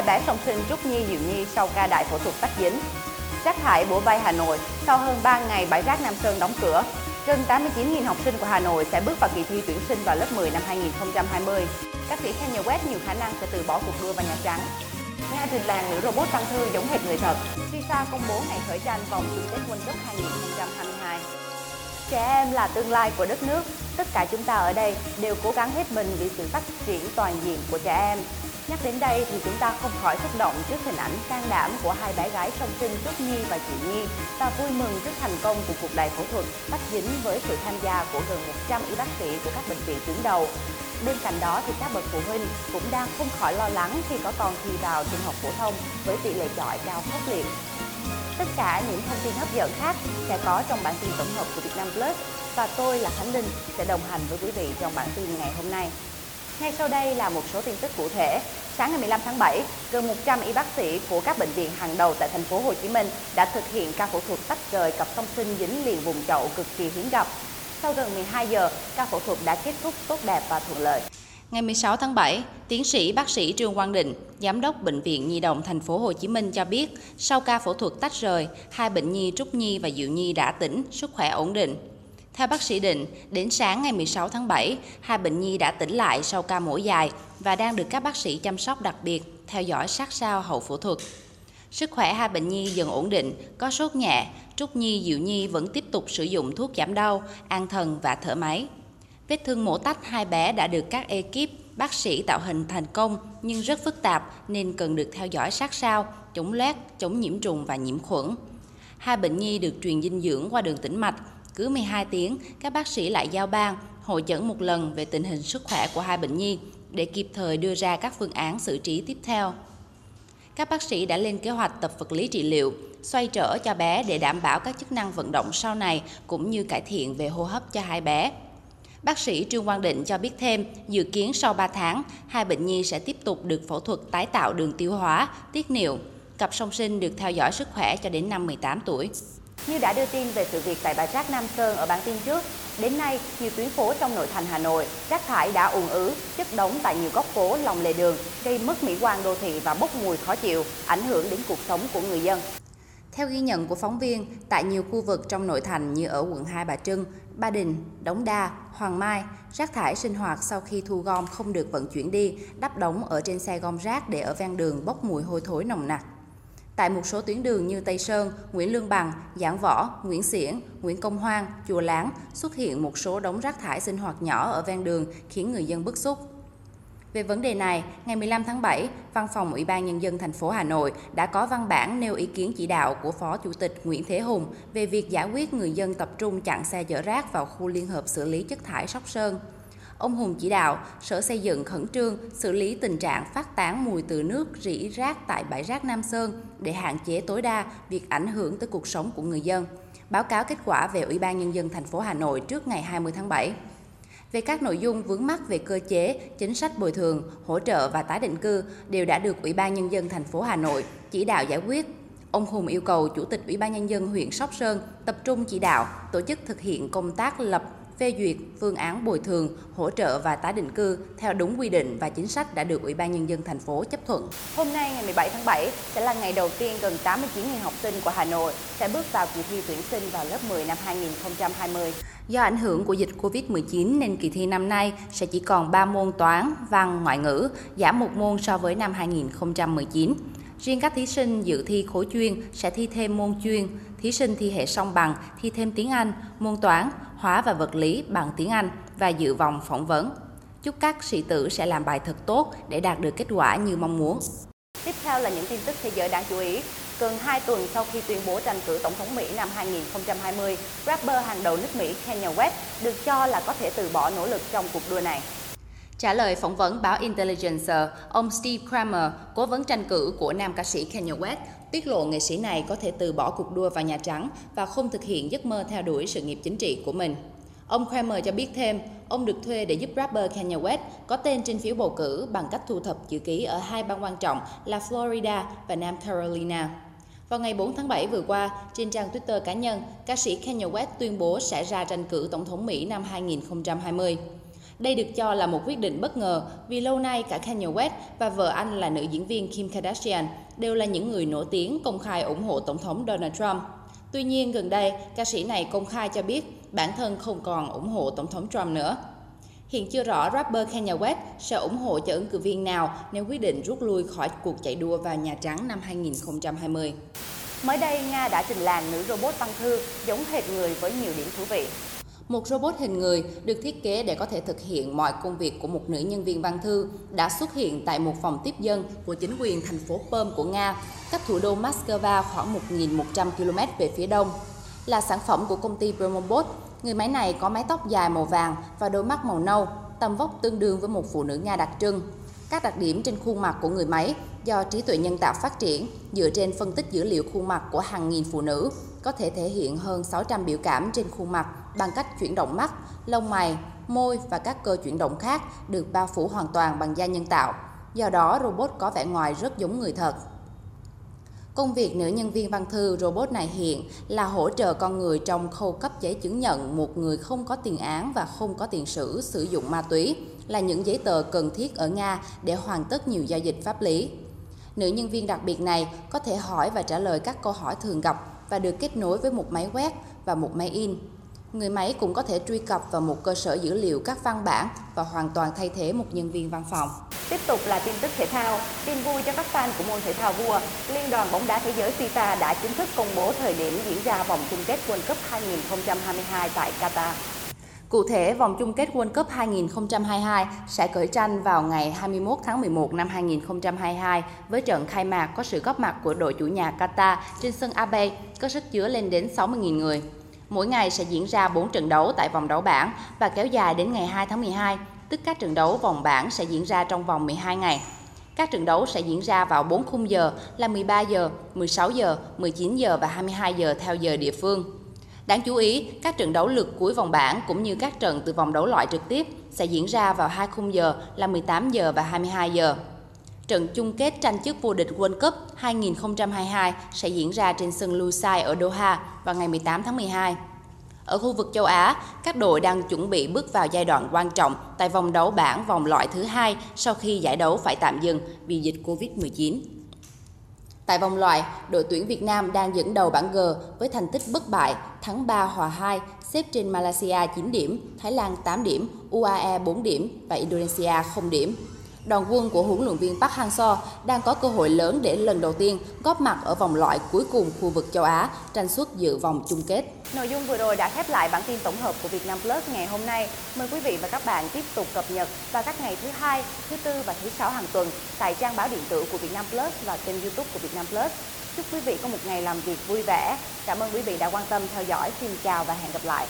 hai bé song sinh Trúc Nhi Diệu Nhi sau ca đại phẫu thuật tách dính. Rác thải bủa bay Hà Nội sau hơn 3 ngày bãi rác Nam Sơn đóng cửa. Gần 89.000 học sinh của Hà Nội sẽ bước vào kỳ thi tuyển sinh vào lớp 10 năm 2020. các sĩ Kanye West nhiều khả năng sẽ từ bỏ cuộc đua vào Nhà Trắng. Nga trình làng nữ robot tăng thư giống hệt người thật. FIFA công bố ngày khởi tranh vòng chung kết World Cup 2022. Trẻ em là tương lai của đất nước. Tất cả chúng ta ở đây đều cố gắng hết mình vì sự phát triển toàn diện của trẻ em. Nhắc đến đây thì chúng ta không khỏi xúc động trước hình ảnh can đảm của hai bé gái song sinh Trúc Nhi và Chị Nhi và vui mừng trước thành công của cuộc đại phẫu thuật tách dính với sự tham gia của gần 100 y bác sĩ của các bệnh viện tuyến đầu. Bên cạnh đó thì các bậc phụ huynh cũng đang không khỏi lo lắng khi có con thi vào trung học phổ thông với tỷ lệ chọi cao khốc liệt. Tất cả những thông tin hấp dẫn khác sẽ có trong bản tin tổng hợp của Việt Nam Plus và tôi là Khánh Linh sẽ đồng hành với quý vị trong bản tin ngày hôm nay. Ngay sau đây là một số tin tức cụ thể. Sáng ngày 15 tháng 7, gần 100 y bác sĩ của các bệnh viện hàng đầu tại thành phố Hồ Chí Minh đã thực hiện ca phẫu thuật tách rời cặp song sinh dính liền vùng chậu cực kỳ hiếm gặp. Sau gần 12 giờ, ca phẫu thuật đã kết thúc tốt đẹp và thuận lợi. Ngày 16 tháng 7, tiến sĩ bác sĩ Trương Quang Định, giám đốc bệnh viện Nhi đồng thành phố Hồ Chí Minh cho biết, sau ca phẫu thuật tách rời, hai bệnh nhi Trúc Nhi và Diệu Nhi đã tỉnh, sức khỏe ổn định. Theo bác sĩ Định, đến sáng ngày 16 tháng 7, hai bệnh nhi đã tỉnh lại sau ca mổ dài và đang được các bác sĩ chăm sóc đặc biệt, theo dõi sát sao hậu phẫu thuật. Sức khỏe hai bệnh nhi dần ổn định, có sốt nhẹ, Trúc Nhi, Diệu Nhi vẫn tiếp tục sử dụng thuốc giảm đau, an thần và thở máy. Vết thương mổ tách hai bé đã được các ekip bác sĩ tạo hình thành công nhưng rất phức tạp nên cần được theo dõi sát sao, chống loét, chống nhiễm trùng và nhiễm khuẩn. Hai bệnh nhi được truyền dinh dưỡng qua đường tĩnh mạch. Cứ 12 tiếng, các bác sĩ lại giao ban, hội chẩn một lần về tình hình sức khỏe của hai bệnh nhi để kịp thời đưa ra các phương án xử trí tiếp theo. Các bác sĩ đã lên kế hoạch tập vật lý trị liệu, xoay trở cho bé để đảm bảo các chức năng vận động sau này cũng như cải thiện về hô hấp cho hai bé. Bác sĩ Trương Quang Định cho biết thêm, dự kiến sau 3 tháng, hai bệnh nhi sẽ tiếp tục được phẫu thuật tái tạo đường tiêu hóa, tiết niệu. Cặp song sinh được theo dõi sức khỏe cho đến năm 18 tuổi. Như đã đưa tin về sự việc tại bãi rác Nam Sơn ở bản tin trước, đến nay nhiều tuyến phố trong nội thành Hà Nội rác thải đã ùn ứ, chất đống tại nhiều góc phố lòng lề đường, gây mất mỹ quan đô thị và bốc mùi khó chịu, ảnh hưởng đến cuộc sống của người dân. Theo ghi nhận của phóng viên, tại nhiều khu vực trong nội thành như ở quận Hai Bà Trưng, Ba Đình, Đống Đa, Hoàng Mai, rác thải sinh hoạt sau khi thu gom không được vận chuyển đi, đắp đống ở trên xe gom rác để ở ven đường bốc mùi hôi thối nồng nặc. Tại một số tuyến đường như Tây Sơn, Nguyễn Lương Bằng, Giảng Võ, Nguyễn Xiển, Nguyễn Công Hoang, Chùa Láng xuất hiện một số đống rác thải sinh hoạt nhỏ ở ven đường khiến người dân bức xúc. Về vấn đề này, ngày 15 tháng 7, Văn phòng Ủy ban Nhân dân thành phố Hà Nội đã có văn bản nêu ý kiến chỉ đạo của Phó Chủ tịch Nguyễn Thế Hùng về việc giải quyết người dân tập trung chặn xe chở rác vào khu liên hợp xử lý chất thải Sóc Sơn. Ông Hùng chỉ đạo Sở Xây dựng khẩn trương xử lý tình trạng phát tán mùi từ nước rỉ rác tại bãi rác Nam Sơn để hạn chế tối đa việc ảnh hưởng tới cuộc sống của người dân. Báo cáo kết quả về Ủy ban Nhân dân thành phố Hà Nội trước ngày 20 tháng 7 về các nội dung vướng mắc về cơ chế, chính sách bồi thường, hỗ trợ và tái định cư đều đã được Ủy ban nhân dân thành phố Hà Nội chỉ đạo giải quyết. Ông Hùng yêu cầu Chủ tịch Ủy ban nhân dân huyện Sóc Sơn tập trung chỉ đạo tổ chức thực hiện công tác lập phê duyệt phương án bồi thường, hỗ trợ và tái định cư theo đúng quy định và chính sách đã được Ủy ban nhân dân thành phố chấp thuận. Hôm nay ngày 17 tháng 7 sẽ là ngày đầu tiên gần 89.000 học sinh của Hà Nội sẽ bước vào kỳ thi tuyển sinh vào lớp 10 năm 2020. Do ảnh hưởng của dịch Covid-19 nên kỳ thi năm nay sẽ chỉ còn 3 môn toán, văn, ngoại ngữ, giảm một môn so với năm 2019. Riêng các thí sinh dự thi khối chuyên sẽ thi thêm môn chuyên, thí sinh thi hệ song bằng thi thêm tiếng Anh, môn toán, hóa và vật lý bằng tiếng Anh và dự vòng phỏng vấn. Chúc các sĩ tử sẽ làm bài thật tốt để đạt được kết quả như mong muốn. Tiếp theo là những tin tức thế giới đáng chú ý. Gần 2 tuần sau khi tuyên bố tranh cử Tổng thống Mỹ năm 2020, rapper hàng đầu nước Mỹ Kanye West được cho là có thể từ bỏ nỗ lực trong cuộc đua này. Trả lời phỏng vấn báo Intelligencer, ông Steve Kramer, cố vấn tranh cử của nam ca sĩ Kanye West, tiết lộ nghệ sĩ này có thể từ bỏ cuộc đua vào Nhà Trắng và không thực hiện giấc mơ theo đuổi sự nghiệp chính trị của mình. Ông Kramer cho biết thêm, ông được thuê để giúp rapper Kanye West có tên trên phiếu bầu cử bằng cách thu thập chữ ký ở hai bang quan trọng là Florida và Nam Carolina. Vào ngày 4 tháng 7 vừa qua, trên trang Twitter cá nhân, ca sĩ Kanye West tuyên bố sẽ ra tranh cử Tổng thống Mỹ năm 2020. Đây được cho là một quyết định bất ngờ vì lâu nay cả Kanye West và vợ anh là nữ diễn viên Kim Kardashian đều là những người nổi tiếng công khai ủng hộ Tổng thống Donald Trump. Tuy nhiên, gần đây, ca sĩ này công khai cho biết bản thân không còn ủng hộ Tổng thống Trump nữa. Hiện chưa rõ rapper Kanye West sẽ ủng hộ cho ứng cử viên nào nếu quyết định rút lui khỏi cuộc chạy đua vào Nhà Trắng năm 2020. Mới đây, Nga đã trình làng nữ robot văn thư giống hệt người với nhiều điểm thú vị. Một robot hình người được thiết kế để có thể thực hiện mọi công việc của một nữ nhân viên văn thư đã xuất hiện tại một phòng tiếp dân của chính quyền thành phố Perm của Nga, cách thủ đô Moscow khoảng 1.100 km về phía đông. Là sản phẩm của công ty Promobot, người máy này có mái tóc dài màu vàng và đôi mắt màu nâu, tầm vóc tương đương với một phụ nữ Nga đặc trưng. Các đặc điểm trên khuôn mặt của người máy do trí tuệ nhân tạo phát triển dựa trên phân tích dữ liệu khuôn mặt của hàng nghìn phụ nữ có thể thể hiện hơn 600 biểu cảm trên khuôn mặt bằng cách chuyển động mắt, lông mày, môi và các cơ chuyển động khác được bao phủ hoàn toàn bằng da nhân tạo. Do đó, robot có vẻ ngoài rất giống người thật. Công việc nữ nhân viên văn thư robot này hiện là hỗ trợ con người trong khâu cấp giấy chứng nhận một người không có tiền án và không có tiền sử sử dụng ma túy là những giấy tờ cần thiết ở Nga để hoàn tất nhiều giao dịch pháp lý. Nữ nhân viên đặc biệt này có thể hỏi và trả lời các câu hỏi thường gặp và được kết nối với một máy quét và một máy in. Người máy cũng có thể truy cập vào một cơ sở dữ liệu các văn bản và hoàn toàn thay thế một nhân viên văn phòng. Tiếp tục là tin tức thể thao. Tin vui cho các fan của môn thể thao vua, Liên đoàn bóng đá thế giới FIFA đã chính thức công bố thời điểm diễn ra vòng chung kết World Cup 2022 tại Qatar. Cụ thể, vòng chung kết World Cup 2022 sẽ khởi tranh vào ngày 21 tháng 11 năm 2022 với trận khai mạc có sự góp mặt của đội chủ nhà Qatar trên sân Abe có sức chứa lên đến 60.000 người. Mỗi ngày sẽ diễn ra 4 trận đấu tại vòng đấu bảng và kéo dài đến ngày 2 tháng 12, tức các trận đấu vòng bảng sẽ diễn ra trong vòng 12 ngày. Các trận đấu sẽ diễn ra vào 4 khung giờ là 13 giờ, 16 giờ, 19 giờ và 22 giờ theo giờ địa phương. Đáng chú ý, các trận đấu lượt cuối vòng bảng cũng như các trận từ vòng đấu loại trực tiếp sẽ diễn ra vào hai khung giờ là 18 giờ và 22 giờ. Trận chung kết tranh chức vô địch World Cup 2022 sẽ diễn ra trên sân Lusail ở Doha vào ngày 18 tháng 12. Ở khu vực châu Á, các đội đang chuẩn bị bước vào giai đoạn quan trọng tại vòng đấu bảng vòng loại thứ hai sau khi giải đấu phải tạm dừng vì dịch Covid-19. Tại vòng loại, đội tuyển Việt Nam đang dẫn đầu bảng G với thành tích bất bại, thắng 3 hòa 2, xếp trên Malaysia 9 điểm, Thái Lan 8 điểm, UAE 4 điểm và Indonesia 0 điểm đoàn quân của huấn luyện viên Park Hang-seo đang có cơ hội lớn để lần đầu tiên góp mặt ở vòng loại cuối cùng khu vực châu Á, tranh suất dự vòng chung kết. Nội dung vừa rồi đã khép lại bản tin tổng hợp của Việt Nam Plus ngày hôm nay. Mời quý vị và các bạn tiếp tục cập nhật vào các ngày thứ hai, thứ tư và thứ sáu hàng tuần tại trang báo điện tử của Việt Nam Plus và kênh YouTube của Việt Nam Plus. Chúc quý vị có một ngày làm việc vui vẻ. Cảm ơn quý vị đã quan tâm theo dõi. Xin chào và hẹn gặp lại.